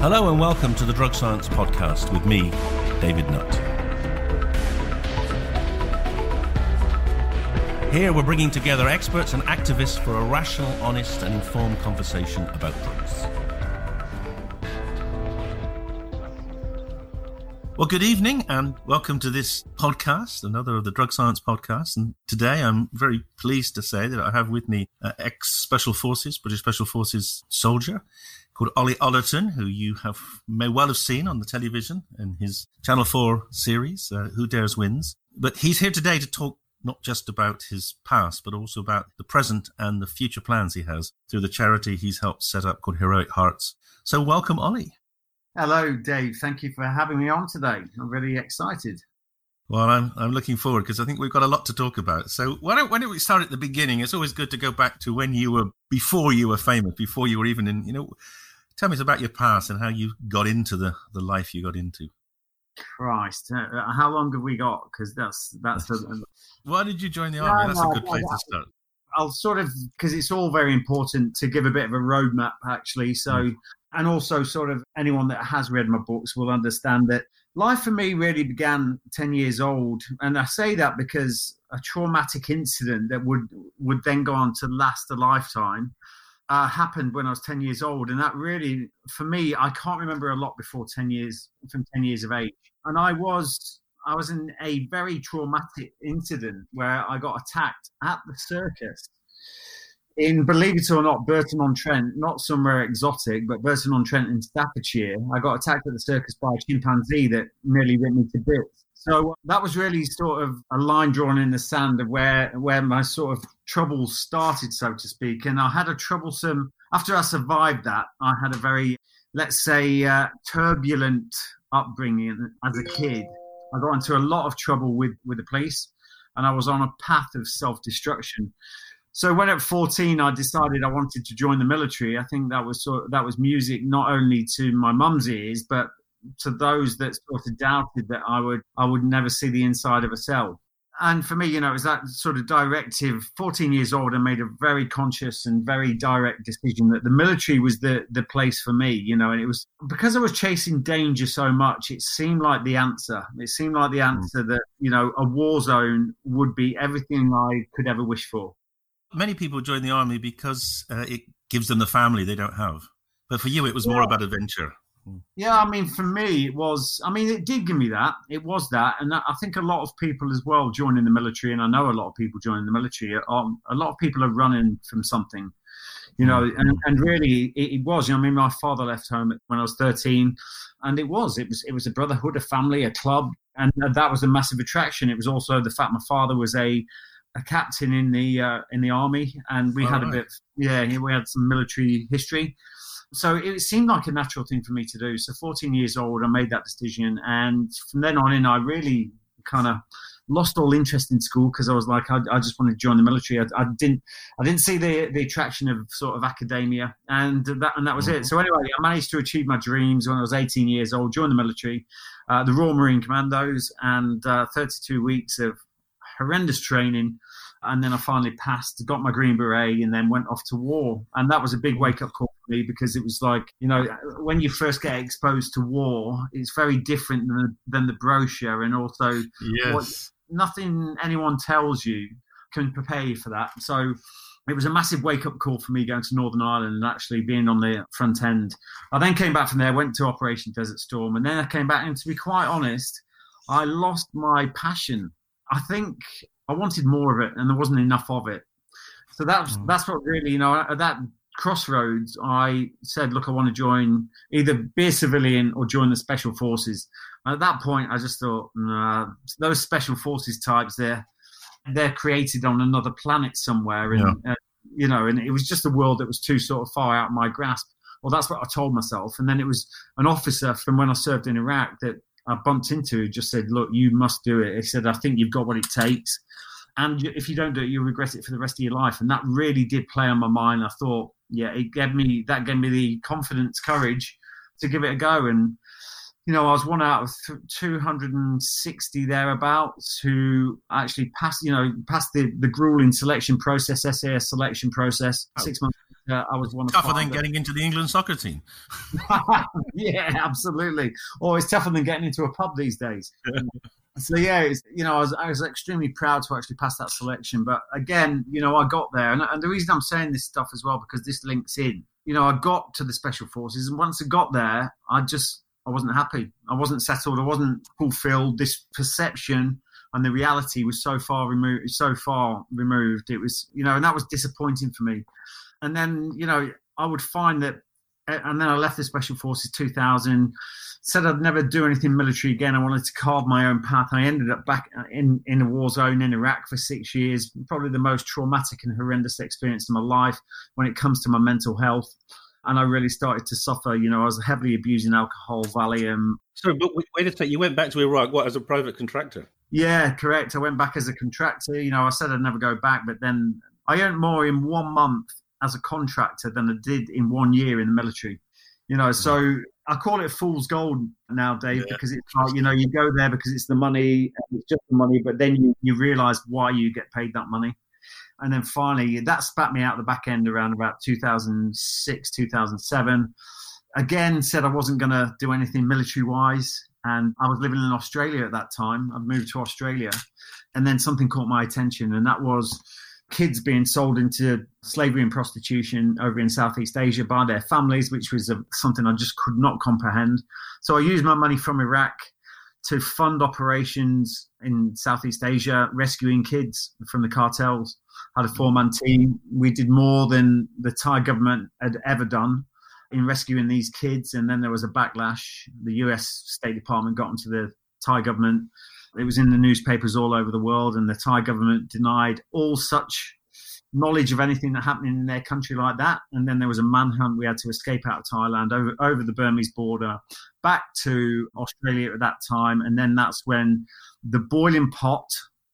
Hello and welcome to the Drug Science Podcast with me, David Nutt. Here we're bringing together experts and activists for a rational, honest, and informed conversation about drugs. Well, good evening and welcome to this podcast, another of the Drug Science podcasts. And today I'm very pleased to say that I have with me uh, ex Special Forces, British Special Forces soldier called Ollie Ollerton, who you have may well have seen on the television in his Channel 4 series, uh, Who Dares Wins. But he's here today to talk not just about his past, but also about the present and the future plans he has through the charity he's helped set up called Heroic Hearts. So, welcome, Ollie. Hello, Dave. Thank you for having me on today. I'm really excited. Well, I'm I'm looking forward because I think we've got a lot to talk about. So why don't why don't we start at the beginning? It's always good to go back to when you were before you were famous, before you were even in. You know, tell me about your past and how you got into the the life you got into. Christ, uh, how long have we got? Because that's that's. A, why did you join the army? No, that's no, a good place to start. I'll sort of because it's all very important to give a bit of a roadmap actually. So mm and also sort of anyone that has read my books will understand that life for me really began 10 years old and i say that because a traumatic incident that would would then go on to last a lifetime uh, happened when i was 10 years old and that really for me i can't remember a lot before 10 years from 10 years of age and i was i was in a very traumatic incident where i got attacked at the circus in believe it or not, Burton on Trent, not somewhere exotic, but Burton on Trent in Staffordshire, I got attacked at the circus by a chimpanzee that nearly ripped me to bits. So that was really sort of a line drawn in the sand of where where my sort of troubles started, so to speak. And I had a troublesome after I survived that. I had a very, let's say, uh, turbulent upbringing as a kid. I got into a lot of trouble with with the police, and I was on a path of self destruction. So when at 14 I decided I wanted to join the military, I think that was sort of, that was music not only to my mum's ears, but to those that sort of doubted that I would I would never see the inside of a cell. And for me, you know, it was that sort of directive. 14 years old, I made a very conscious and very direct decision that the military was the the place for me. You know, and it was because I was chasing danger so much. It seemed like the answer. It seemed like the hmm. answer that you know a war zone would be everything I could ever wish for many people join the army because uh, it gives them the family they don't have. But for you, it was yeah. more about adventure. Yeah, I mean, for me, it was. I mean, it did give me that. It was that, and I think a lot of people as well joining the military, and I know a lot of people joining the military. Um, a lot of people are running from something, you know, mm. and, and really, it, it was. You know, I mean, my father left home when I was thirteen, and it was. It was. It was a brotherhood, a family, a club, and that was a massive attraction. It was also the fact my father was a a captain in the uh, in the army, and we oh, had right. a bit. Yeah, we had some military history. So it seemed like a natural thing for me to do. So 14 years old, I made that decision, and from then on in, I really kind of lost all interest in school because I was like, I, I, just wanted to join the military. I, I, didn't, I didn't see the the attraction of sort of academia, and that and that was mm-hmm. it. So anyway, I managed to achieve my dreams when I was 18 years old. Joined the military, uh, the Royal Marine Commandos, and uh, 32 weeks of horrendous training. And then I finally passed, got my Green Beret, and then went off to war. And that was a big wake up call me because it was like, you know, when you first get exposed to war, it's very different than, than the brochure. And also, yes. what, nothing anyone tells you can prepare you for that. So it was a massive wake up call for me going to Northern Ireland and actually being on the front end. I then came back from there, went to Operation Desert Storm, and then I came back. And to be quite honest, I lost my passion I think I wanted more of it, and there wasn't enough of it. So that's mm. that's what really, you know, at that crossroads, I said, look, I want to join either be a civilian or join the special forces. And at that point, I just thought, nah, those special forces types, they're they're created on another planet somewhere, and yeah. uh, you know, and it was just a world that was too sort of far out of my grasp. Well, that's what I told myself. And then it was an officer from when I served in Iraq that I bumped into who just said, Look, you must do it. He said, I think you've got what it takes. And if you don't do it, you'll regret it for the rest of your life. And that really did play on my mind. I thought, yeah, it gave me that gave me the confidence, courage to give it a go. And you know, I was one out of 260 thereabouts who actually passed, you know, passed the, the grueling selection process, SAS selection process. Oh. Six months later, I was one tougher than getting into the England soccer team. yeah, absolutely. Or it's tougher than getting into a pub these days. so yeah, you know, I was, I was extremely proud to actually pass that selection. But again, you know, I got there, and, and the reason I'm saying this stuff as well because this links in. You know, I got to the special forces, and once I got there, I just I wasn't happy. I wasn't settled. I wasn't fulfilled. This perception and the reality was so far removed. So far removed. It was, you know, and that was disappointing for me. And then, you know, I would find that, and then I left the Special Forces 2000. Said I'd never do anything military again. I wanted to carve my own path. I ended up back uh, in in a war zone in Iraq for six years. Probably the most traumatic and horrendous experience in my life when it comes to my mental health and I really started to suffer. You know, I was heavily abusing alcohol, Valium. So, but wait a second, you went back to Iraq, what, as a private contractor? Yeah, correct. I went back as a contractor. You know, I said I'd never go back, but then I earned more in one month as a contractor than I did in one year in the military. You know, so I call it fool's gold now, Dave, yeah. because it's like, you know, you go there because it's the money, it's just the money, but then you, you realize why you get paid that money. And then finally, that spat me out the back end around about 2006, 2007. Again, said I wasn't going to do anything military wise. And I was living in Australia at that time. I'd moved to Australia. And then something caught my attention, and that was kids being sold into slavery and prostitution over in Southeast Asia by their families, which was a, something I just could not comprehend. So I used my money from Iraq to fund operations in Southeast Asia, rescuing kids from the cartels had a four man mm-hmm. team. We did more than the Thai government had ever done in rescuing these kids. And then there was a backlash. The US State Department got into the Thai government. It was in the newspapers all over the world, and the Thai government denied all such knowledge of anything that happened in their country like that. And then there was a manhunt. We had to escape out of Thailand over, over the Burmese border back to Australia at that time. And then that's when the boiling pot,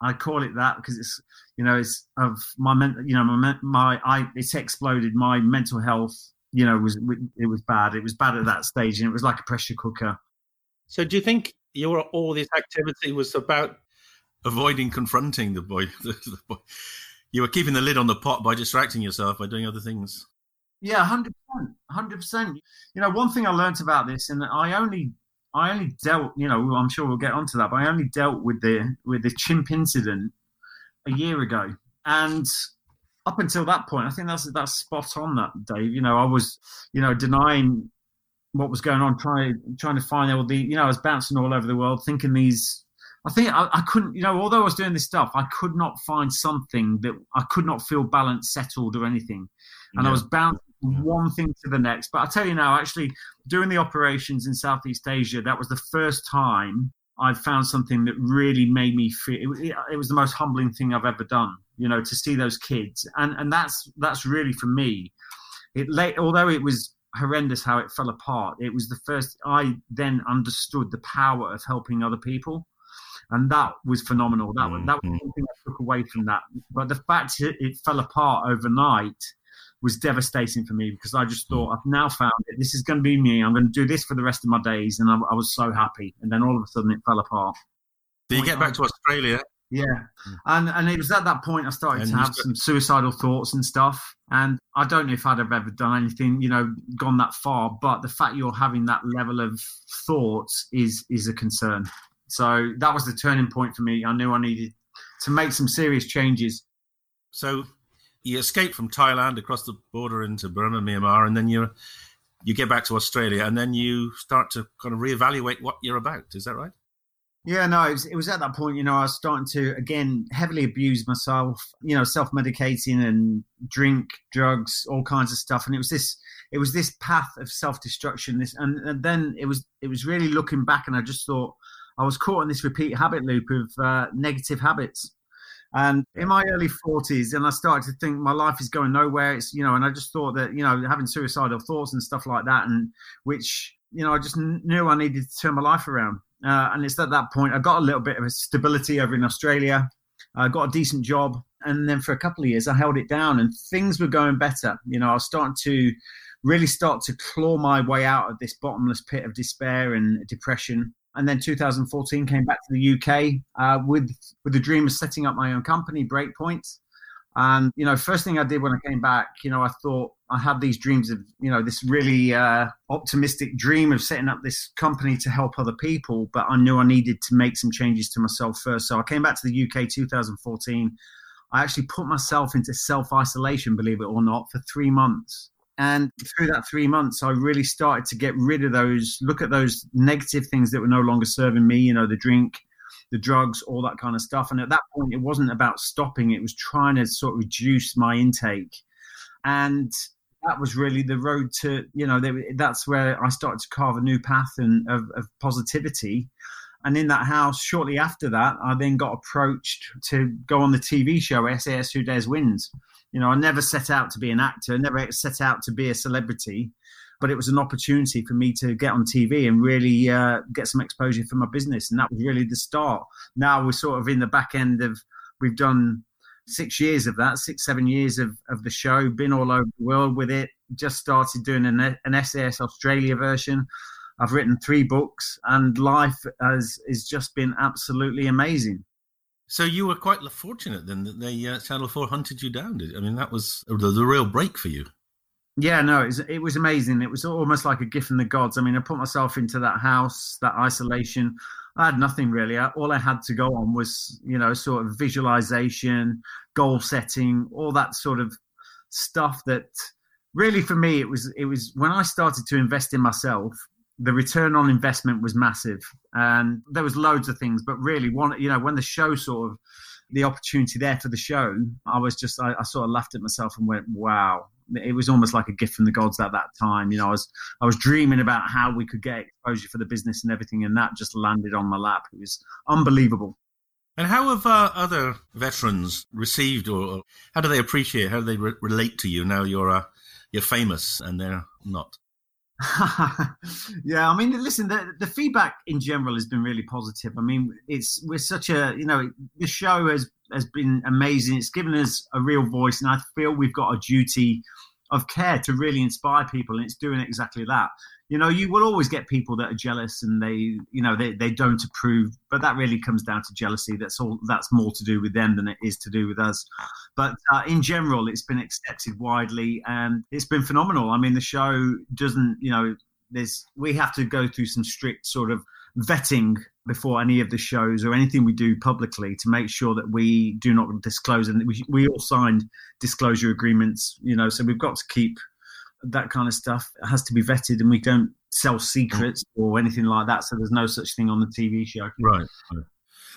I call it that because it's you know, it's of my mental, you know, my, my, I, it's exploded. My mental health, you know, was, it was bad. It was bad at that stage and it was like a pressure cooker. So do you think your, all this activity was about avoiding confronting the boy, the, the boy? You were keeping the lid on the pot by distracting yourself by doing other things. Yeah, hundred percent, hundred percent. You know, one thing I learned about this, and I only, I only dealt. You know, I'm sure we'll get onto that, but I only dealt with the with the chimp incident a year ago, and up until that point, I think that's that's spot on. That Dave, you know, I was, you know, denying what was going on, trying trying to find all the, you know, I was bouncing all over the world, thinking these. I think I, I couldn't, you know, although I was doing this stuff, I could not find something that I could not feel balanced, settled, or anything, and yeah. I was bouncing one thing to the next. But I tell you now, actually, doing the operations in Southeast Asia, that was the first time I found something that really made me feel it, it, was the most humbling thing I've ever done. You know, to see those kids, and and that's that's really for me. It late, although it was horrendous how it fell apart. It was the first I then understood the power of helping other people, and that was phenomenal. That was that was mm-hmm. something I took away from that. But the fact it, it fell apart overnight was devastating for me because I just thought I've now found it. This is going to be me. I'm going to do this for the rest of my days, and I, I was so happy. And then all of a sudden, it fell apart. Did you get back to Australia? Yeah, mm. and and it was at that point I started and to have some suicidal thoughts and stuff. And I don't know if I'd have ever done anything, you know, gone that far. But the fact you're having that level of thoughts is is a concern. So that was the turning point for me. I knew I needed to make some serious changes. So you escape from Thailand across the border into Burma, Myanmar, and then you you get back to Australia, and then you start to kind of reevaluate what you're about. Is that right? Yeah, no, it was, it was at that point, you know, I was starting to again heavily abuse myself, you know, self-medicating and drink, drugs, all kinds of stuff, and it was this, it was this path of self-destruction. This, and, and then it was, it was really looking back, and I just thought I was caught in this repeat habit loop of uh, negative habits, And in my early 40s, and I started to think my life is going nowhere. It's, you know, and I just thought that, you know, having suicidal thoughts and stuff like that, and which, you know, I just knew I needed to turn my life around. Uh, and it's at that point I got a little bit of stability over in Australia. I got a decent job. And then for a couple of years, I held it down and things were going better. You know, I was starting to really start to claw my way out of this bottomless pit of despair and depression and then 2014 came back to the UK uh, with with the dream of setting up my own company, Breakpoint. And you know, first thing I did when I came back, you know, I thought I had these dreams of you know this really uh, optimistic dream of setting up this company to help other people, but I knew I needed to make some changes to myself first. So I came back to the UK 2014. I actually put myself into self isolation, believe it or not, for three months. And through that three months, I really started to get rid of those, look at those negative things that were no longer serving me, you know, the drink, the drugs, all that kind of stuff. And at that point, it wasn't about stopping, it was trying to sort of reduce my intake. And that was really the road to, you know, that's where I started to carve a new path and, of, of positivity. And in that house, shortly after that, I then got approached to go on the TV show SAS Who Dares Wins. You know, I never set out to be an actor, never set out to be a celebrity, but it was an opportunity for me to get on TV and really uh, get some exposure for my business. And that was really the start. Now we're sort of in the back end of, we've done six years of that, six, seven years of, of the show, been all over the world with it, just started doing an, an SAS Australia version. I've written three books, and life has, has just been absolutely amazing. So you were quite fortunate then that they uh, Channel Four hunted you down. I mean, that was the, the real break for you. Yeah, no, it was, it was amazing. It was almost like a gift from the gods. I mean, I put myself into that house, that isolation. I had nothing really. All I had to go on was, you know, sort of visualization, goal setting, all that sort of stuff that really for me it was it was when I started to invest in myself the return on investment was massive and there was loads of things but really one you know when the show sort of the opportunity there for the show i was just I, I, sort of laughed at myself and went wow it was almost like a gift from the gods at that time. You know i was i was dreaming about how we could get exposure for the business and everything and that just landed on my lap. It was unbelievable. And how have uh, other veterans received or how do they appreciate how do they re- relate to you now you're uh, you're famous and they're not? Yeah, I mean, listen, the, the feedback in general has been really positive. I mean, it's we're such a you know the show has has been amazing. It's given us a real voice, and I feel we've got a duty of care to really inspire people, and it's doing exactly that you know, you will always get people that are jealous and they, you know, they, they don't approve, but that really comes down to jealousy. That's all, that's more to do with them than it is to do with us. But uh, in general, it's been accepted widely and it's been phenomenal. I mean, the show doesn't, you know, there's, we have to go through some strict sort of vetting before any of the shows or anything we do publicly to make sure that we do not disclose and we, we all signed disclosure agreements you know so we've got to keep that kind of stuff it has to be vetted, and we don't sell secrets or anything like that. So there's no such thing on the TV show. Right.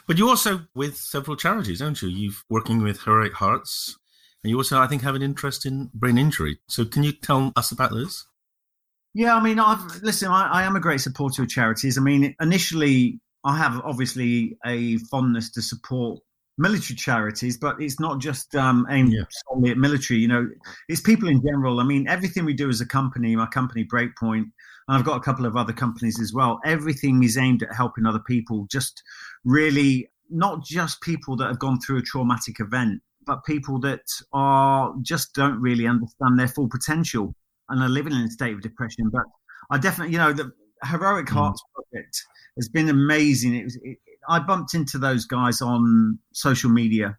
But you also with several charities, don't you? You've working with Heroic Hearts, and you also, I think, have an interest in brain injury. So can you tell us about this? Yeah, I mean, I've listen. I, I am a great supporter of charities. I mean, initially, I have obviously a fondness to support military charities, but it's not just um, aimed yeah. solely at military. You know, it's people in general. I mean, everything we do as a company, my company Breakpoint, and I've got a couple of other companies as well. Everything is aimed at helping other people. Just really, not just people that have gone through a traumatic event, but people that are just don't really understand their full potential and are living in a state of depression. But I definitely, you know, the Heroic mm. Hearts mm. project has been amazing. It was. It, I bumped into those guys on social media.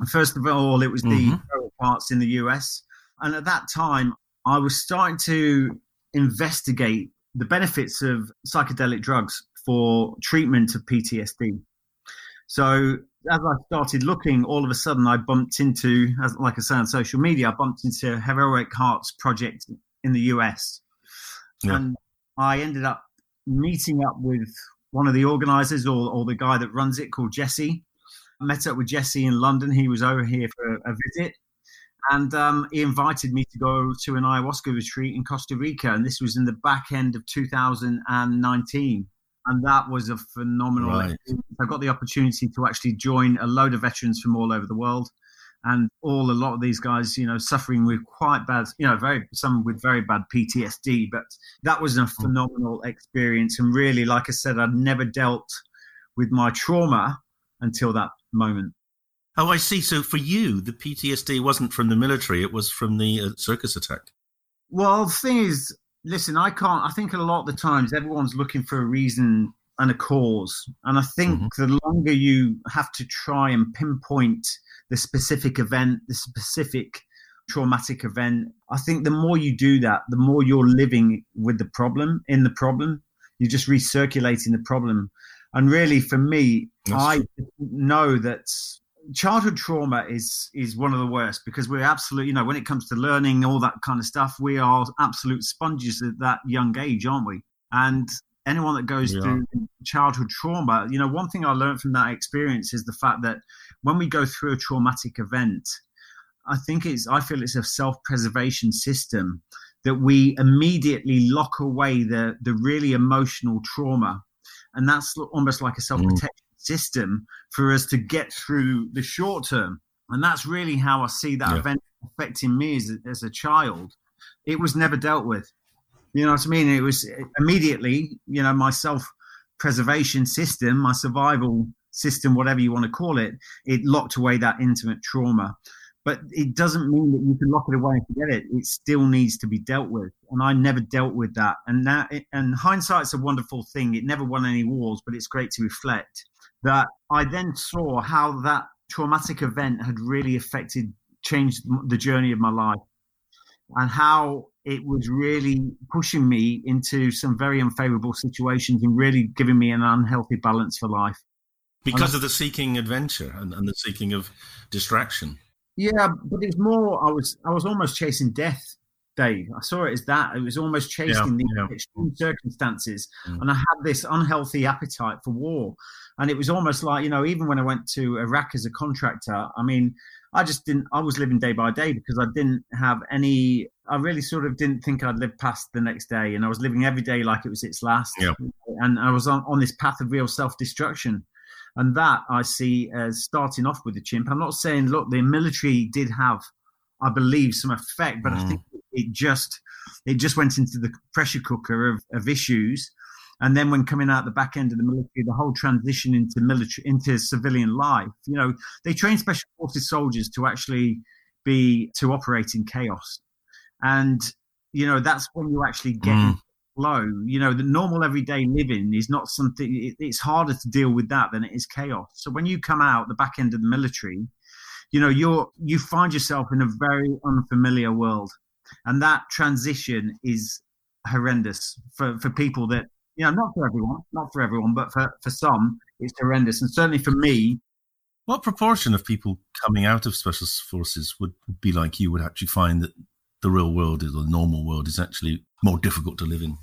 And First of all, it was mm-hmm. the parts in the US. And at that time, I was starting to investigate the benefits of psychedelic drugs for treatment of PTSD. So as I started looking, all of a sudden I bumped into, as like I say on social media, I bumped into Heroic Hearts project in the US, yeah. and I ended up meeting up with one of the organizers or, or the guy that runs it called Jesse. I met up with Jesse in London. He was over here for a visit. And um, he invited me to go to an ayahuasca retreat in Costa Rica. And this was in the back end of 2019. and that was a phenomenal. Right. I got the opportunity to actually join a load of veterans from all over the world, and all a lot of these guys, you know, suffering with quite bad, you know, very some with very bad PTSD. But that was a phenomenal experience, and really, like I said, I'd never dealt with my trauma until that moment. Oh, I see. So for you, the PTSD wasn't from the military; it was from the uh, circus attack. Well, the thing is, listen, I can't. I think a lot of the times everyone's looking for a reason and a cause, and I think mm-hmm. the longer you have to try and pinpoint the specific event, the specific traumatic event, I think the more you do that, the more you're living with the problem in the problem. You're just recirculating the problem. And really, for me, That's I true. know that childhood trauma is is one of the worst because we're absolutely you know when it comes to learning all that kind of stuff we are absolute sponges at that young age aren't we and anyone that goes yeah. through childhood trauma you know one thing i learned from that experience is the fact that when we go through a traumatic event i think it's i feel it's a self-preservation system that we immediately lock away the the really emotional trauma and that's almost like a mm. self-protection mm. system for us to get through the short term and that's really how i see that yeah. event affecting me as as a child it was never dealt with you know what i mean it was immediately you know my self-preservation system my survival system whatever you want to call it it locked away that intimate trauma but it doesn't mean that you can lock it away and forget it. It still needs to be dealt with, and I never dealt with that. And that, and hindsight's a wonderful thing. It never won any wars, but it's great to reflect that I then saw how that traumatic event had really affected, changed the journey of my life, and how it was really pushing me into some very unfavorable situations and really giving me an unhealthy balance for life. Because of the seeking adventure and, and the seeking of distraction. Yeah, but it's more. I was I was almost chasing death, Dave. I saw it as that. It was almost chasing yeah, the extreme circumstances, mm. and I had this unhealthy appetite for war. And it was almost like you know, even when I went to Iraq as a contractor, I mean, I just didn't. I was living day by day because I didn't have any. I really sort of didn't think I'd live past the next day, and I was living every day like it was its last. Yeah. And I was on, on this path of real self destruction. And that I see as starting off with the chimp. I'm not saying, look, the military did have, I believe, some effect, but mm. I think it just it just went into the pressure cooker of, of issues. And then when coming out the back end of the military, the whole transition into military into civilian life, you know, they train special forces soldiers to actually be to operate in chaos. And you know, that's when you actually get mm flow. You know, the normal everyday living is not something. It, it's harder to deal with that than it is chaos. So when you come out the back end of the military, you know, you're you find yourself in a very unfamiliar world, and that transition is horrendous for for people that you know, not for everyone, not for everyone, but for for some, it's horrendous, and certainly for me. What proportion of people coming out of special forces would be like you? Would actually find that the real world is, or the normal world is actually more difficult to live in?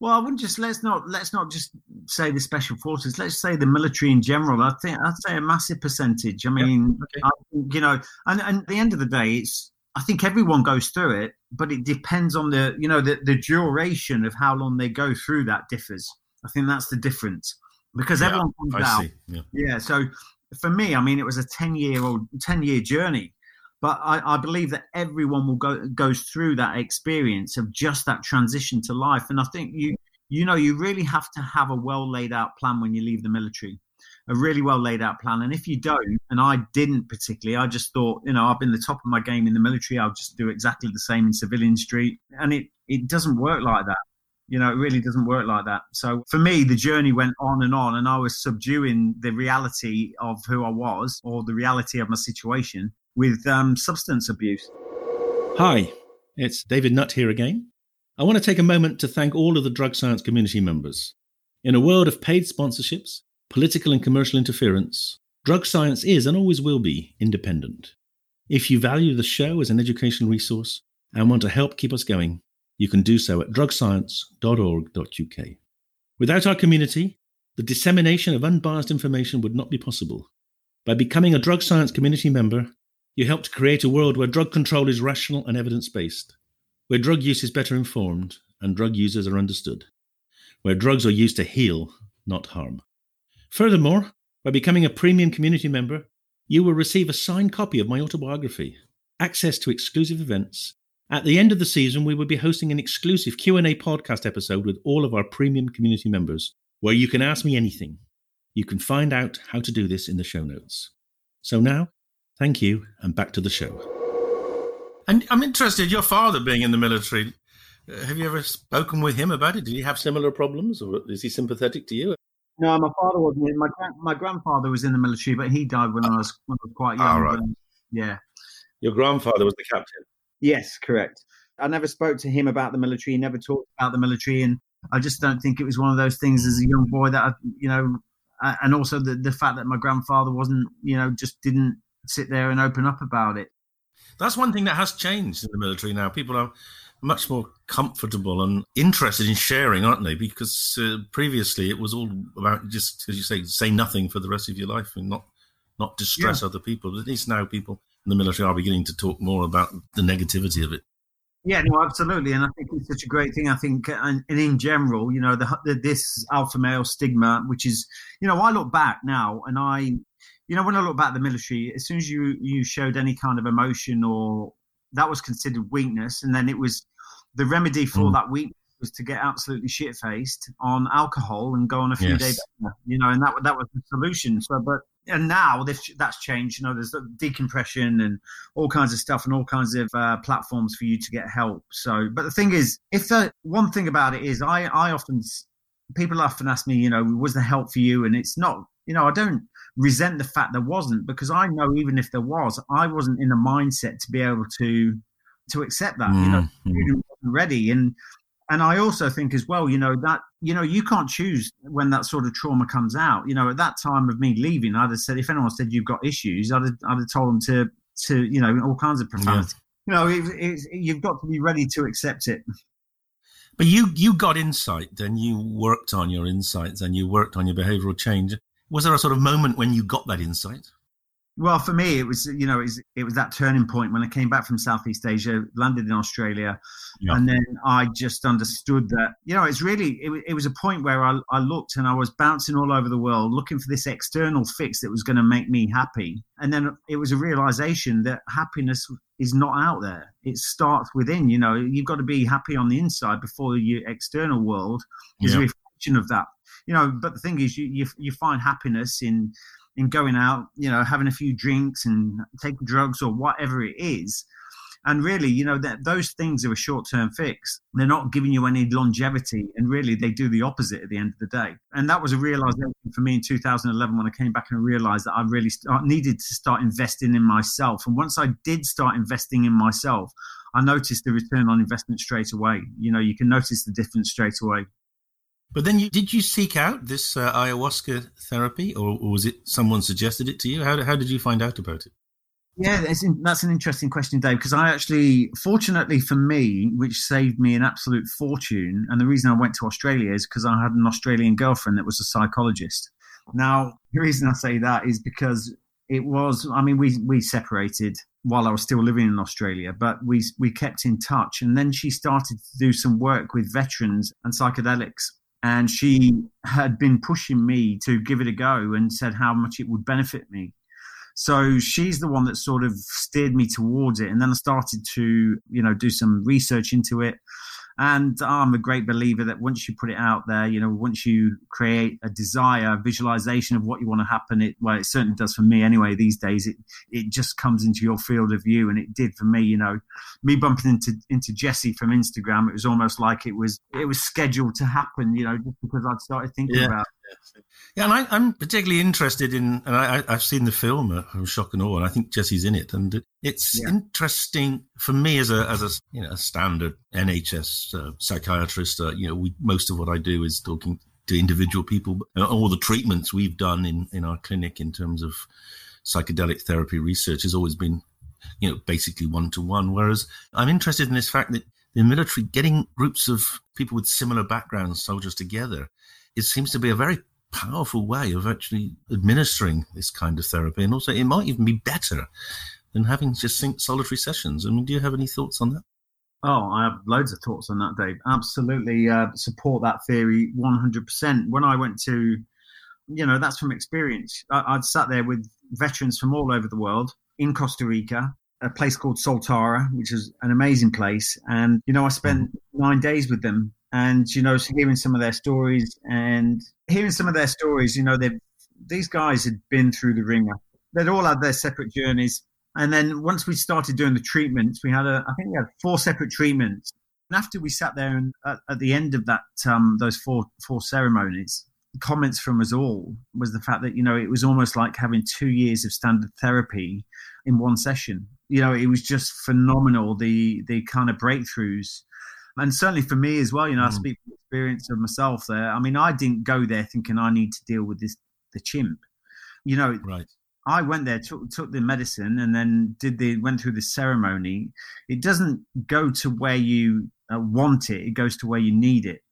Well, I wouldn't just let's not let's not just say the special forces. Let's say the military in general. I think I'd say a massive percentage. I mean, okay. I, you know, and, and at the end of the day, it's I think everyone goes through it, but it depends on the you know the the duration of how long they go through that differs. I think that's the difference because yeah, everyone comes I out. Yeah. yeah. So for me, I mean, it was a ten year old ten year journey but I, I, believe that everyone will go goes through that experience of just that transition to life. And I think you you know you really have to have a well laid out plan when you leave the military, a really well laid out plan. And if you don't, and I didn't particularly, I just thought you know I've been the top of my game in the military. I'll just do exactly the same in civilian street, and it it doesn't work like that. You know, it really doesn't work like that. So for me, the journey went on and on, and I was subduing the reality of who I was or the reality of my situation with um, substance abuse. Hi, it's David Nutt here again. I want to take a moment to thank all of the drug science community members. In a world of paid sponsorships, political and commercial interference, drug science is and always will be independent. If you value the show as an educational resource and want to help keep us going, you can do so at drugscience.org.uk. Without our community, the dissemination of unbiased information would not be possible. By becoming a drug science community member, you help to create a world where drug control is rational and evidence based, where drug use is better informed and drug users are understood. where drugs are used to heal, not harm. Furthermore, by becoming a premium community member, you will receive a signed copy of my autobiography, access to exclusive events. At the end of the season, we will be hosting an exclusive Q&A podcast episode with all of our premium community members, where you can ask me anything. You can find out how to do this in the show notes. So now, thank you, and back to the show. And I'm interested, your father being in the military, uh, have you ever spoken with him about it? Did he have similar problems, or is he sympathetic to you? No, my father wasn't. My my grandfather was in the military, but he died when I was when I was quite young. All right. Um, yeah. Your grandfather was the captain. Yes, correct. I never spoke to him about the military. He never talked about the military, and I just don't think it was one of those things as a young boy that I, you know, and also the the fact that my grandfather wasn't, you know, just didn't sit there and open up about it. That's one thing that has changed in the military now. People are much more comfortable and interested in sharing, aren't they? Because uh, previously it was all about just, as you say, say nothing for the rest of your life and not not distress yeah. other people. But at least now people in the military are beginning to talk more about the negativity of it. Yeah, no, absolutely, and I think it's such a great thing. I think, and, and in general, you know, the, the, this alpha male stigma, which is, you know, I look back now, and I, you know, when I look back at the military, as soon as you you showed any kind of emotion or that was considered weakness, and then it was the remedy for mm. that week was to get absolutely shit faced on alcohol and go on a few yes. days, you know, and that that was the solution. So, but and now that's changed. You know, there's decompression and all kinds of stuff and all kinds of uh, platforms for you to get help. So, but the thing is, if the one thing about it is, I I often people often ask me, you know, was there help for you? And it's not, you know, I don't resent the fact there wasn't because I know even if there was, I wasn't in a mindset to be able to to accept that. Mm, you know, mm. Ready and and I also think as well, you know, that you know, you can't choose when that sort of trauma comes out. You know, at that time of me leaving, I'd have said if anyone said you've got issues, I'd have, I'd have told them to to you know all kinds of profanity. Yeah. You know, it, it, you've got to be ready to accept it. But you you got insight, then you worked on your insights, and you worked on your behavioural change. Was there a sort of moment when you got that insight? Well, for me, it was you know it was, it was that turning point when I came back from Southeast Asia, landed in Australia, yeah. and then I just understood that you know it's really it, it was a point where I, I looked and I was bouncing all over the world looking for this external fix that was going to make me happy, and then it was a realization that happiness is not out there. It starts within. You know, you've got to be happy on the inside before your external world is yeah. a reflection of that. You know, but the thing is, you you, you find happiness in in going out, you know, having a few drinks and taking drugs or whatever it is. And really, you know, that those things are a short term fix. They're not giving you any longevity. And really, they do the opposite at the end of the day. And that was a realization for me in 2011 when I came back and realized that I really needed to start investing in myself. And once I did start investing in myself, I noticed the return on investment straight away. You know, you can notice the difference straight away. But then, you, did you seek out this uh, ayahuasca therapy, or, or, was it someone suggested it to you? How, how did you find out about it? Yeah, that's, in, that's an interesting question, Dave. Because I actually, fortunately for me, which saved me an absolute fortune, and the reason I went to Australia is because I had an Australian girlfriend that was a psychologist. Now, the reason I say that is because it was. I mean, we we separated while I was still living in Australia, but we we kept in touch, and then she started to do some work with veterans and psychedelics and she had been pushing me to give it a go and said how much it would benefit me. So she's the one that sort of steered me towards it, and then I started to, you know, do some research into it. And I'm a great believer that once you put it out there, you know, once you create a desire, a visualization of what you want to happen, it well, it certainly does for me anyway. These days, it it just comes into your field of view, and it did for me. You know, me bumping into into Jesse from Instagram, it was almost like it was it was scheduled to happen. You know, just because I'd started thinking yeah. about. It. Yeah, and I, am particularly interested in, and I, have seen the film uh, Shock and Awe, and I think Jesse's in it, and it's yeah. interesting for me as a as a you know a standard NHS uh, psychiatrist. Uh, you know, we most of what I do is talking to individual people. Uh, all the treatments we've done in in our clinic in terms of psychedelic therapy research has always been, you know, basically one to one. Whereas I'm interested in this fact that the military getting groups of people with similar backgrounds, soldiers together, it seems to be a very powerful way of actually administering this kind of therapy. And also, it might even be better than having just solitary sessions. I mean, do you have any thoughts on that? Oh, I have loads of thoughts on that, Dave. Absolutely uh, support that theory 100%. When I went to, you know, that's from experience. I, would sat there with veterans from all over the world in Costa Rica, a place called Soltara, which is an amazing place. And, you know, I spent nine days with them and, you know, hearing some of their stories and hearing some of their stories, you know, they've, these guys had been through the ringer. They'd all had their separate journeys and then once we started doing the treatments, we had a, I think we had four separate treatments. And after we sat there and at, at the end of that, um, those four four ceremonies, comments from us all was the fact that you know it was almost like having two years of standard therapy in one session. You know, it was just phenomenal the the kind of breakthroughs, and certainly for me as well. You know, mm. I speak from experience of myself there. I mean, I didn't go there thinking I need to deal with this the chimp. You know, right. I went there, took, took the medicine, and then did the went through the ceremony. It doesn't go to where you uh, want it; it goes to where you need it.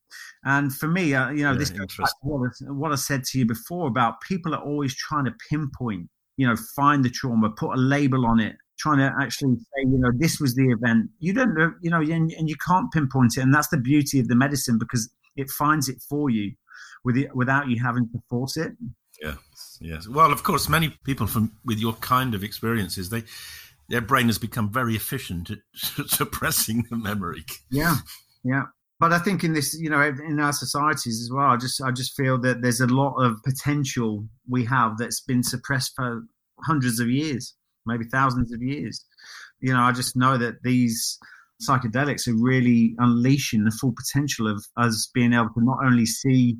And for me, uh, you know, this goes back to what, what I said to you before about people are always trying to pinpoint, you know, find the trauma, put a label on it, trying to actually say, you know, this was the event. You don't know, you know, and, and you can't pinpoint it, and that's the beauty of the medicine because it finds it for you, with it, without you having to force it. Yeah. Yes. Well, of course, many people from with your kind of experiences, they their brain has become very efficient at suppressing the memory. Yeah. Yeah. But I think in this, you know, in our societies as well, I just I just feel that there's a lot of potential we have that's been suppressed for hundreds of years, maybe thousands of years. You know, I just know that these psychedelics are really unleashing the full potential of us being able to not only see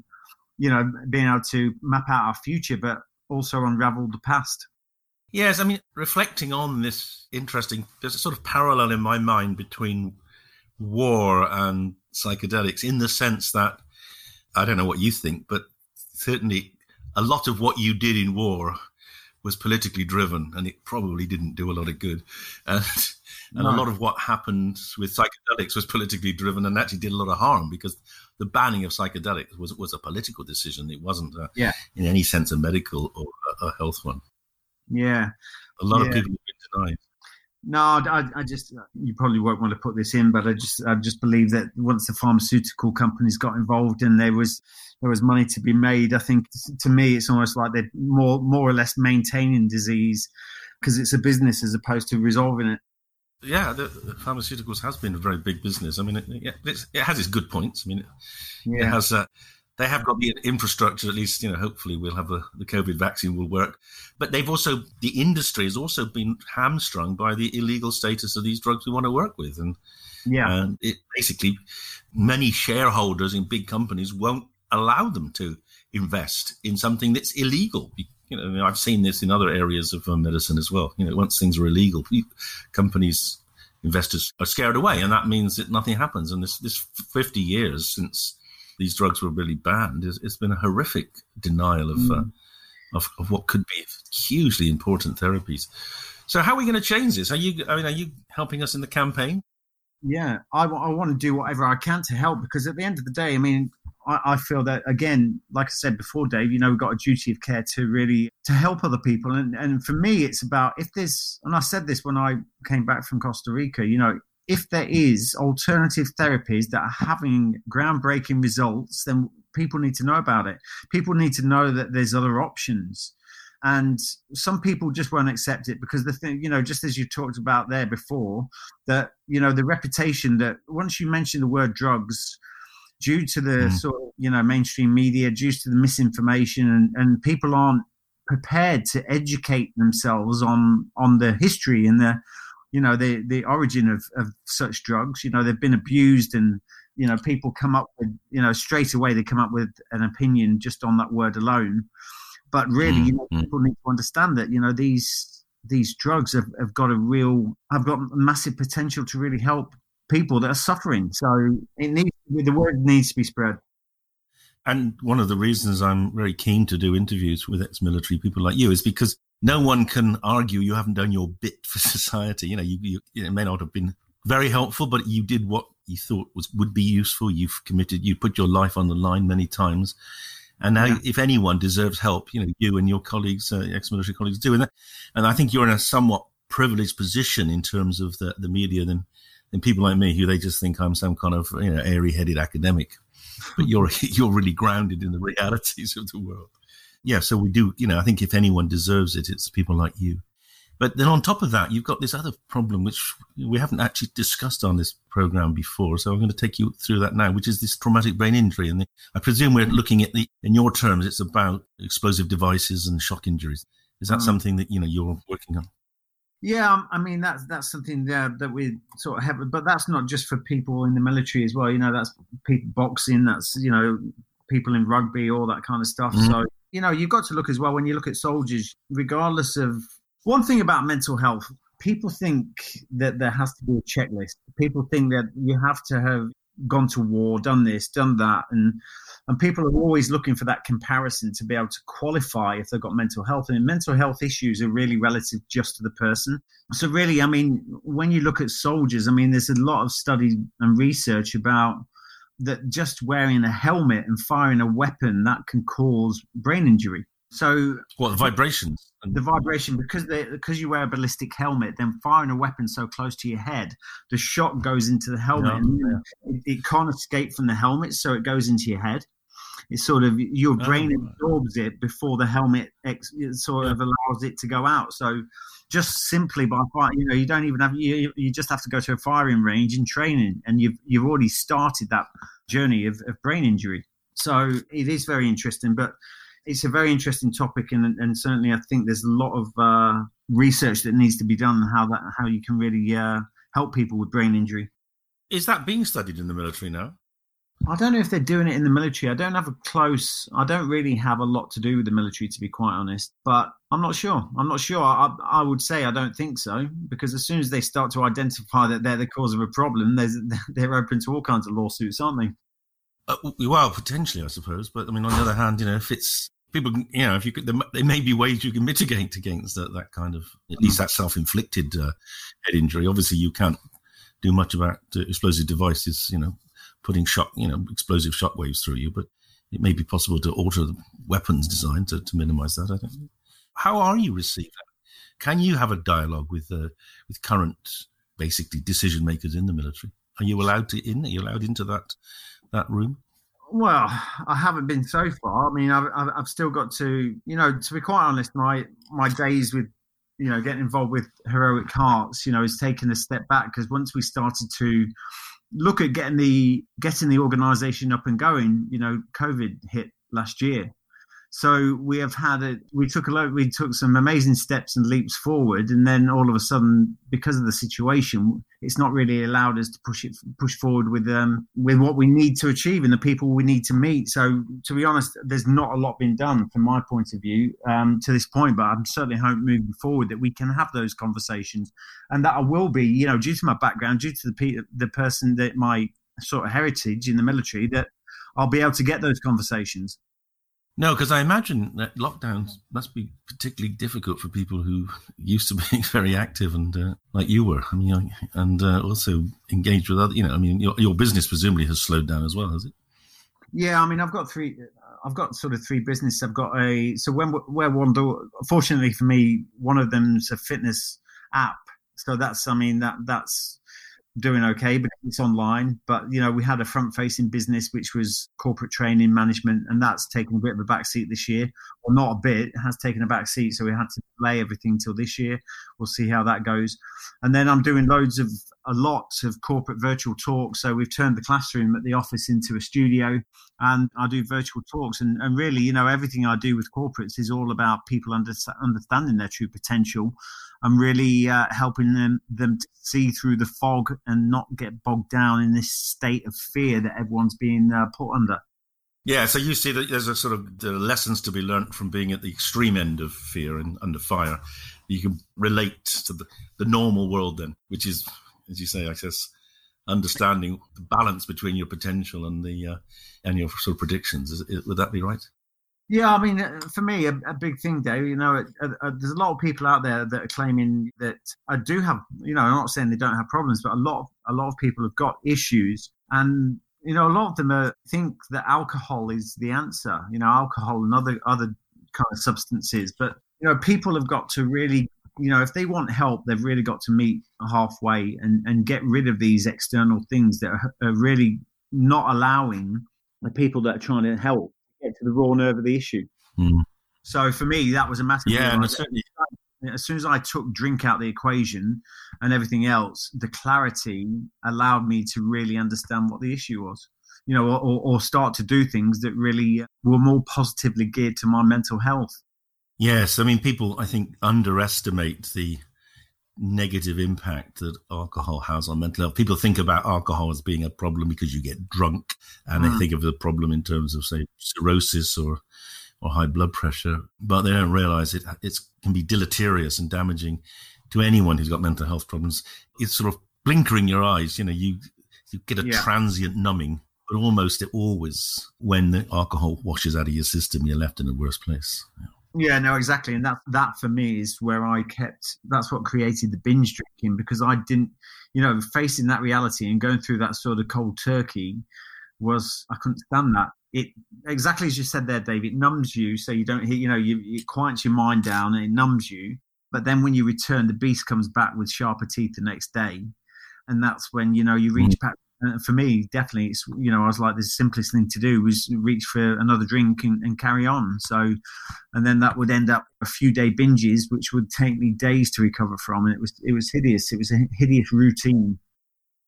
you know, being able to map out our future, but also unravel the past. Yes, I mean, reflecting on this interesting, there's a sort of parallel in my mind between war and psychedelics in the sense that I don't know what you think, but certainly a lot of what you did in war was politically driven and it probably didn't do a lot of good. And, and no. a lot of what happened with psychedelics was politically driven and actually did a lot of harm because the banning of psychedelics was was a political decision. It wasn't a, yeah. in any sense a medical or a, a health one. Yeah, a lot yeah. of people have been denied. No, I, I, just you probably won't want to put this in, but I just I just believe that once the pharmaceutical companies got involved and there was there was money to be made, I think to me it's almost like they're more more or less maintaining disease because it's a business as opposed to resolving it yeah, the, the, pharmaceuticals has been a very big business. I mean, it, it has its good points. I mean, it, yeah. it has. Uh, they have got the infrastructure. At least, you know, hopefully, we'll have the, the COVID vaccine will work. But they've also the industry has also been hamstrung by the illegal status of these drugs we want to work with, and yeah, and it basically many shareholders in big companies won't allow them to invest in something that's illegal you know, I've seen this in other areas of uh, medicine as well. You know, once things are illegal, companies, investors are scared away, and that means that nothing happens. And this, this 50 years since these drugs were really banned, it's, it's been a horrific denial of, mm. uh, of, of what could be hugely important therapies. So, how are we going to change this? Are you, I mean, are you helping us in the campaign? Yeah, I, I want to do whatever I can to help because at the end of the day, I mean, I, I, feel that again, like I said before, Dave, you know, we've got a duty of care to really to help other people, and and for me, it's about if there's, and I said this when I came back from Costa Rica, you know, if there is alternative therapies that are having groundbreaking results, then people need to know about it. People need to know that there's other options. And some people just won't accept it because the thing, you know, just as you talked about there before, that, you know, the reputation that once you mention the word drugs, due to the mm. sort of you know mainstream media, due to the misinformation, and, and people aren't prepared to educate themselves on on the history and the you know the the origin of, of such drugs. You know they've been abused, and you know people come up with you know straight away they come up with an opinion just on that word alone. But really, you know, mm. people need to understand that you know these these drugs have, have got a real have got massive potential to really help people that are suffering. So it needs the word needs to be spread. And one of the reasons I'm very keen to do interviews with ex-military people like you is because no one can argue you haven't done your bit for society. You know, you, you it may not have been very helpful, but you did what you thought was would be useful. You've committed, you put your life on the line many times. And now, yeah. if anyone deserves help, you know, you and your colleagues, uh, ex-military colleagues, do. And, that, and I think you're in a somewhat privileged position in terms of the, the media than than people like me who they just think I'm some kind of you know airy-headed academic. But you're you're really grounded in the realities of the world. Yeah, so we do. You know, I think if anyone deserves it, it's people like you. But then on top of that, you've got this other problem which we haven't actually discussed on this program before. So I'm going to take you through that now, which is this traumatic brain injury. And the, I presume we're looking at the, in your terms, it's about explosive devices and shock injuries. Is that mm. something that you know you're working on? Yeah, um, I mean that's that's something that that we sort of have, but that's not just for people in the military as well. You know, that's people boxing, that's you know people in rugby, all that kind of stuff. Mm-hmm. So you know, you've got to look as well when you look at soldiers, regardless of one thing about mental health. People think that there has to be a checklist. People think that you have to have gone to war, done this, done that, and and people are always looking for that comparison to be able to qualify if they've got mental health. And mental health issues are really relative just to the person. So, really, I mean, when you look at soldiers, I mean, there's a lot of study and research about that just wearing a helmet and firing a weapon that can cause brain injury. So, what the vibrations? The vibration because they, because you wear a ballistic helmet, then firing a weapon so close to your head, the shot goes into the helmet. Yeah. It, it, can't escape from the helmet, so it goes into your head. It's sort of your oh, brain oh, absorbs it before the helmet ex, sort of allows it to go out. So just simply by fire, you know, you don't even have you, you just have to go to a firing range and training, and you've you've already started that journey of, of brain injury. So it is very interesting, but it's a very interesting topic, and, and certainly I think there's a lot of uh, research that needs to be done on how that how you can really uh, help people with brain injury. Is that being studied in the military now? I don't know if they're doing it in the military. I don't have a close. I don't really have a lot to do with the military, to be quite honest. But I'm not sure. I'm not sure. I, I would say I don't think so because as soon as they start to identify that they're the cause of a problem, they're open to all kinds of lawsuits, aren't they? Uh, well, potentially, I suppose. But I mean, on the other hand, you know, if it's people, you know, if you could, there may be ways you can mitigate against that, that kind of, at least that self-inflicted uh, head injury. Obviously, you can't do much about uh, explosive devices, you know, putting shock, you know, explosive shock waves through you, but it may be possible to alter the weapons design to, to minimize that. I think. How are you received? Can you have a dialogue with uh, with current, basically decision makers in the military? Are you allowed to in? Are you allowed into that that room? Well, I haven't been so far. I mean, I've, I've still got to, you know, to be quite honest, my my days with, you know, getting involved with heroic hearts, you know, is taking a step back because once we started to look at getting the getting the organisation up and going, you know, COVID hit last year, so we have had it. We took a lot. We took some amazing steps and leaps forward, and then all of a sudden, because of the situation, it's not really allowed us to push it push forward with um with what we need to achieve and the people we need to meet. So to be honest, there's not a lot been done from my point of view um, to this point. But I'm certainly hoping moving forward that we can have those conversations, and that I will be, you know, due to my background, due to the the person that my sort of heritage in the military, that I'll be able to get those conversations. No, because I imagine that lockdowns must be particularly difficult for people who used to being very active and uh, like you were. I mean, and uh, also engaged with other. You know, I mean, your, your business presumably has slowed down as well, has it? Yeah, I mean, I've got three. I've got sort of three businesses. I've got a so when where one door. Fortunately for me, one of them's a fitness app. So that's I mean that that's doing okay but it's online. But you know, we had a front-facing business which was corporate training management, and that's taken a bit of a backseat this year. Well, not a bit; it has taken a backseat, so we had to delay everything till this year. We'll see how that goes. And then I'm doing loads of a lot of corporate virtual talks. So we've turned the classroom at the office into a studio, and I do virtual talks. And, and really, you know, everything I do with corporates is all about people under, understanding their true potential I'm really uh, helping them them see through the fog and not get bogged down in this state of fear that everyone's being uh, put under. Yeah, so you see that there's a sort of lessons to be learnt from being at the extreme end of fear and under fire. You can relate to the, the normal world then, which is, as you say, I guess, understanding the balance between your potential and the uh, and your sort of predictions. Is, is, would that be right? Yeah, I mean, uh, for me, a, a big thing, Dave. You know, uh, uh, there's a lot of people out there that are claiming that I do have. You know, I'm not saying they don't have problems, but a lot, of, a lot of people have got issues, and you know, a lot of them are, think that alcohol is the answer. You know, alcohol and other other kind of substances, but you know, people have got to really you know, if they want help, they've really got to meet halfway and, and get rid of these external things that are, are really not allowing the people that are trying to help get to the raw nerve of the issue. Mm. So for me, that was a massive. Yeah, and certainly. As soon as I took drink out the equation and everything else, the clarity allowed me to really understand what the issue was. You know, or, or start to do things that really were more positively geared to my mental health. Yes, I mean, people I think underestimate the negative impact that alcohol has on mental health. People think about alcohol as being a problem because you get drunk, and mm. they think of the problem in terms of, say, cirrhosis or or high blood pressure, but they don't realize it it can be deleterious and damaging to anyone who's got mental health problems. It's sort of blinkering your eyes. You know, you you get a yeah. transient numbing, but almost always when the alcohol washes out of your system, you're left in a worse place. Yeah. Yeah, no, exactly, and that that for me is where I kept. That's what created the binge drinking because I didn't, you know, facing that reality and going through that sort of cold turkey was I couldn't stand that it exactly as you said there, Dave. It numbs you, so you don't. hear. You know, you it quiets your mind down and it numbs you. But then when you return, the beast comes back with sharper teeth the next day, and that's when you know you reach mm. back. Uh, for me, definitely, it's you know I was like the simplest thing to do was reach for another drink and, and carry on. So, and then that would end up a few day binges, which would take me days to recover from, and it was it was hideous. It was a hideous routine.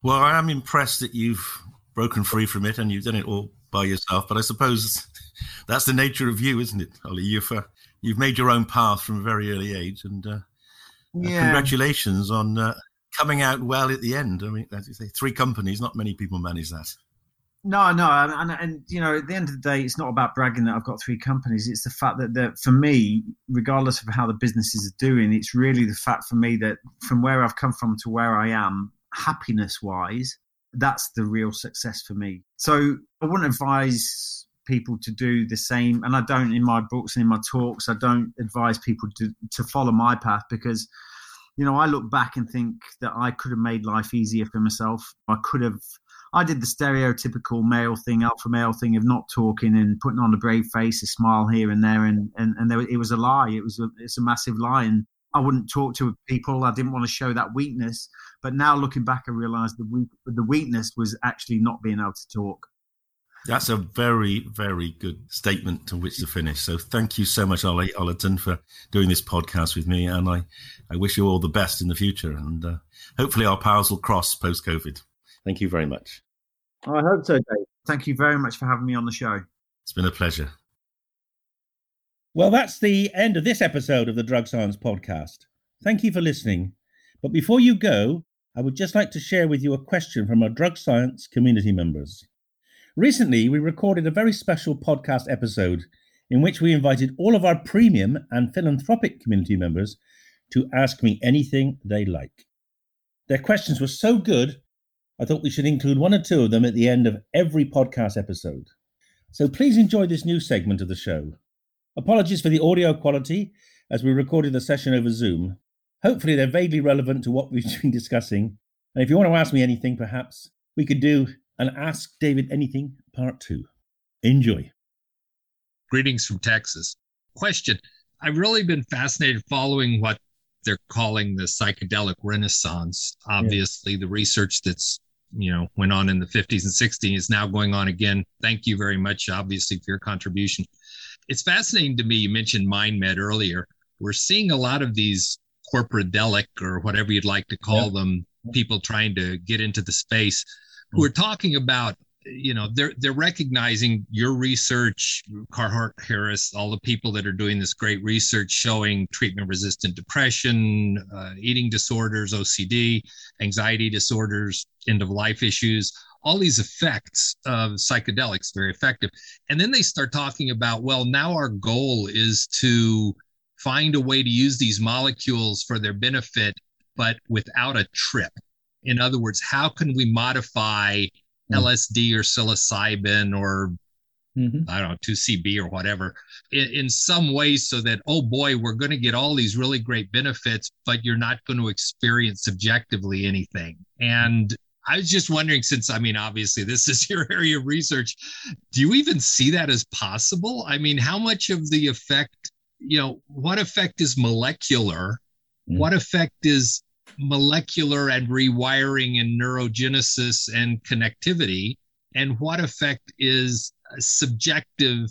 Well, I am impressed that you've broken free from it and you've done it all by yourself. But I suppose that's the nature of you, isn't it, Ollie? You've uh, you've made your own path from a very early age, and uh, uh yeah. uh, congratulations on uh, coming out well at the end. I mean, as you say, three companies. Not many people manage that. No, no, and, and, you know, at the end of the day, it's not about bragging that I've got three companies. It's the fact that, that for me, regardless of how the businesses are doing, it's really the fact for me that from where I've come from to where I am, happiness wise, that's the real success for me. So I wouldn't advise people to do the same. And I don't in my books and in my talks, I don't advise people to, to follow my path because, you know, I look back and think that I could have made life easier for myself. I could have, I did the stereotypical male thing, alpha male thing of not talking and putting on a brave face, a smile here and there. And, and, and there, it was a lie. It was a, it's a massive lie. And I wouldn't talk to people. I didn't want to show that weakness. But now looking back, I realised the weak, the weakness was actually not being able to talk. That's a very, very good statement to which to finish. So thank you so much, Ollie Ollerton, for doing this podcast with me. And I, I wish you all the best in the future. And uh, hopefully our paths will cross post COVID. Thank you very much. I hope so, Dave. Thank you very much for having me on the show. It's been a pleasure. Well, that's the end of this episode of the Drug Science Podcast. Thank you for listening. But before you go, I would just like to share with you a question from our drug science community members. Recently, we recorded a very special podcast episode in which we invited all of our premium and philanthropic community members to ask me anything they like. Their questions were so good, I thought we should include one or two of them at the end of every podcast episode. So please enjoy this new segment of the show. Apologies for the audio quality as we recorded the session over Zoom. Hopefully, they're vaguely relevant to what we've been discussing. And if you want to ask me anything, perhaps we could do an Ask David Anything Part 2. Enjoy. Greetings from Texas. Question I've really been fascinated following what they're calling the psychedelic renaissance. Obviously, yeah. the research that's you know went on in the 50s and 60s is now going on again. Thank you very much, obviously, for your contribution it's fascinating to me. You mentioned MindMed earlier. We're seeing a lot of these corporadelic or whatever you'd like to call yeah. them, people trying to get into the space who are talking about you know they're they're recognizing your research Carhart-Harris all the people that are doing this great research showing treatment resistant depression uh, eating disorders ocd anxiety disorders end of life issues. All these effects of psychedelics very effective. And then they start talking about well now our goal is to find a way to use these molecules for their benefit but without a trip in other words how can we modify mm. lsd or psilocybin or Mm-hmm. I don't know, 2CB or whatever, in, in, some way so that, oh boy, we're going to get all these really great benefits, but you're not going to experience subjectively anything. And I was just wondering, since I mean, obviously, this is your area of research, do you even see that as possible? I mean, how much of the effect, you know, what effect is molecular Mm. What effect is molecular and rewiring and neurogenesis and connectivity? And what effect is subjective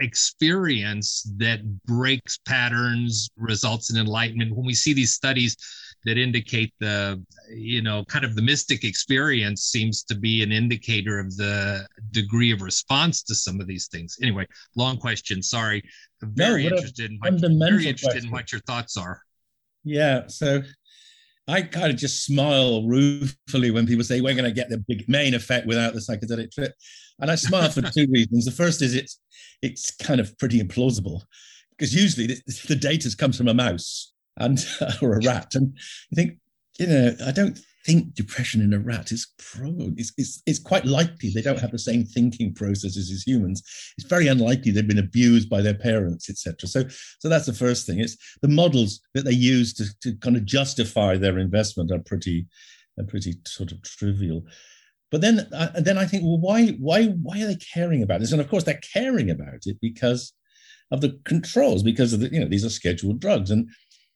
experience that breaks patterns, results in enlightenment? When we see these studies, that indicate the you know kind of the mystic experience seems to be an indicator of the degree of response to some of these things anyway long question sorry I'm very no, interested in what, very interested question. in what your thoughts are yeah so I kind of just smile ruefully when people say we're going to get the big main effect without the psychedelic trip, and I smile for two reasons. The first is it's it's kind of pretty implausible because usually the, the data comes from a mouse, and or a rat. And you think, you know, I don't think depression in a rat is probably it's, it's, it's quite likely they don't have the same thinking processes as humans. It's very unlikely they've been abused by their parents, etc. So so that's the first thing. It's the models that they use to, to kind of justify their investment are pretty are pretty sort of trivial. But then uh, then I think, well, why why why are they caring about this? And of course, they're caring about it because of the controls, because of the you know these are scheduled drugs and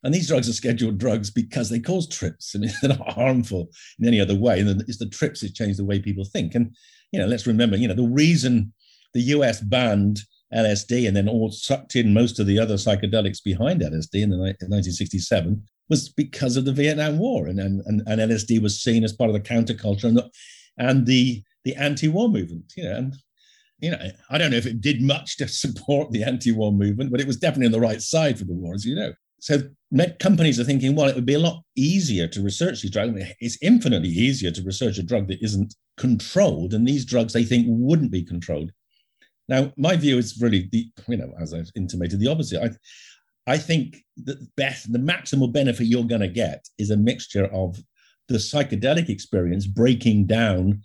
and these drugs are scheduled drugs because they cause trips. I mean, they're not harmful in any other way. And it's the trips that change the way people think. And, you know, let's remember, you know, the reason the US banned LSD and then all sucked in most of the other psychedelics behind LSD in, the, in 1967 was because of the Vietnam War. And, and, and, and LSD was seen as part of the counterculture and the, and the, the anti-war movement, you know, and you know, I don't know if it did much to support the anti-war movement, but it was definitely on the right side for the war, as you know. So companies are thinking, well, it would be a lot easier to research these drugs. It's infinitely easier to research a drug that isn't controlled, and these drugs they think wouldn't be controlled. Now, my view is really the, you know, as I've intimated, the opposite. I, I think that best, the maximal benefit you're going to get is a mixture of the psychedelic experience breaking down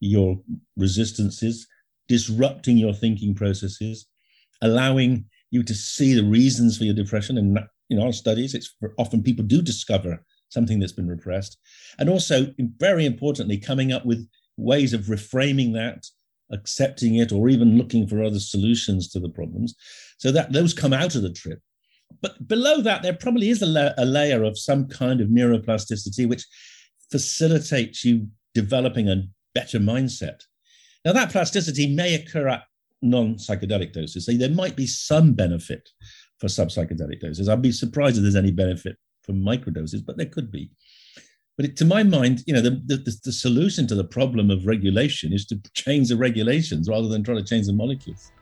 your resistances, disrupting your thinking processes, allowing you to see the reasons for your depression and in our studies, it's often people do discover something that's been repressed. And also, very importantly, coming up with ways of reframing that, accepting it, or even looking for other solutions to the problems. So that those come out of the trip. But below that, there probably is a, la- a layer of some kind of neuroplasticity which facilitates you developing a better mindset. Now, that plasticity may occur at non psychedelic doses. So there might be some benefit for subpsychedelic doses. I'd be surprised if there's any benefit from microdoses, but there could be. But it, to my mind, you know, the, the, the solution to the problem of regulation is to change the regulations rather than try to change the molecules.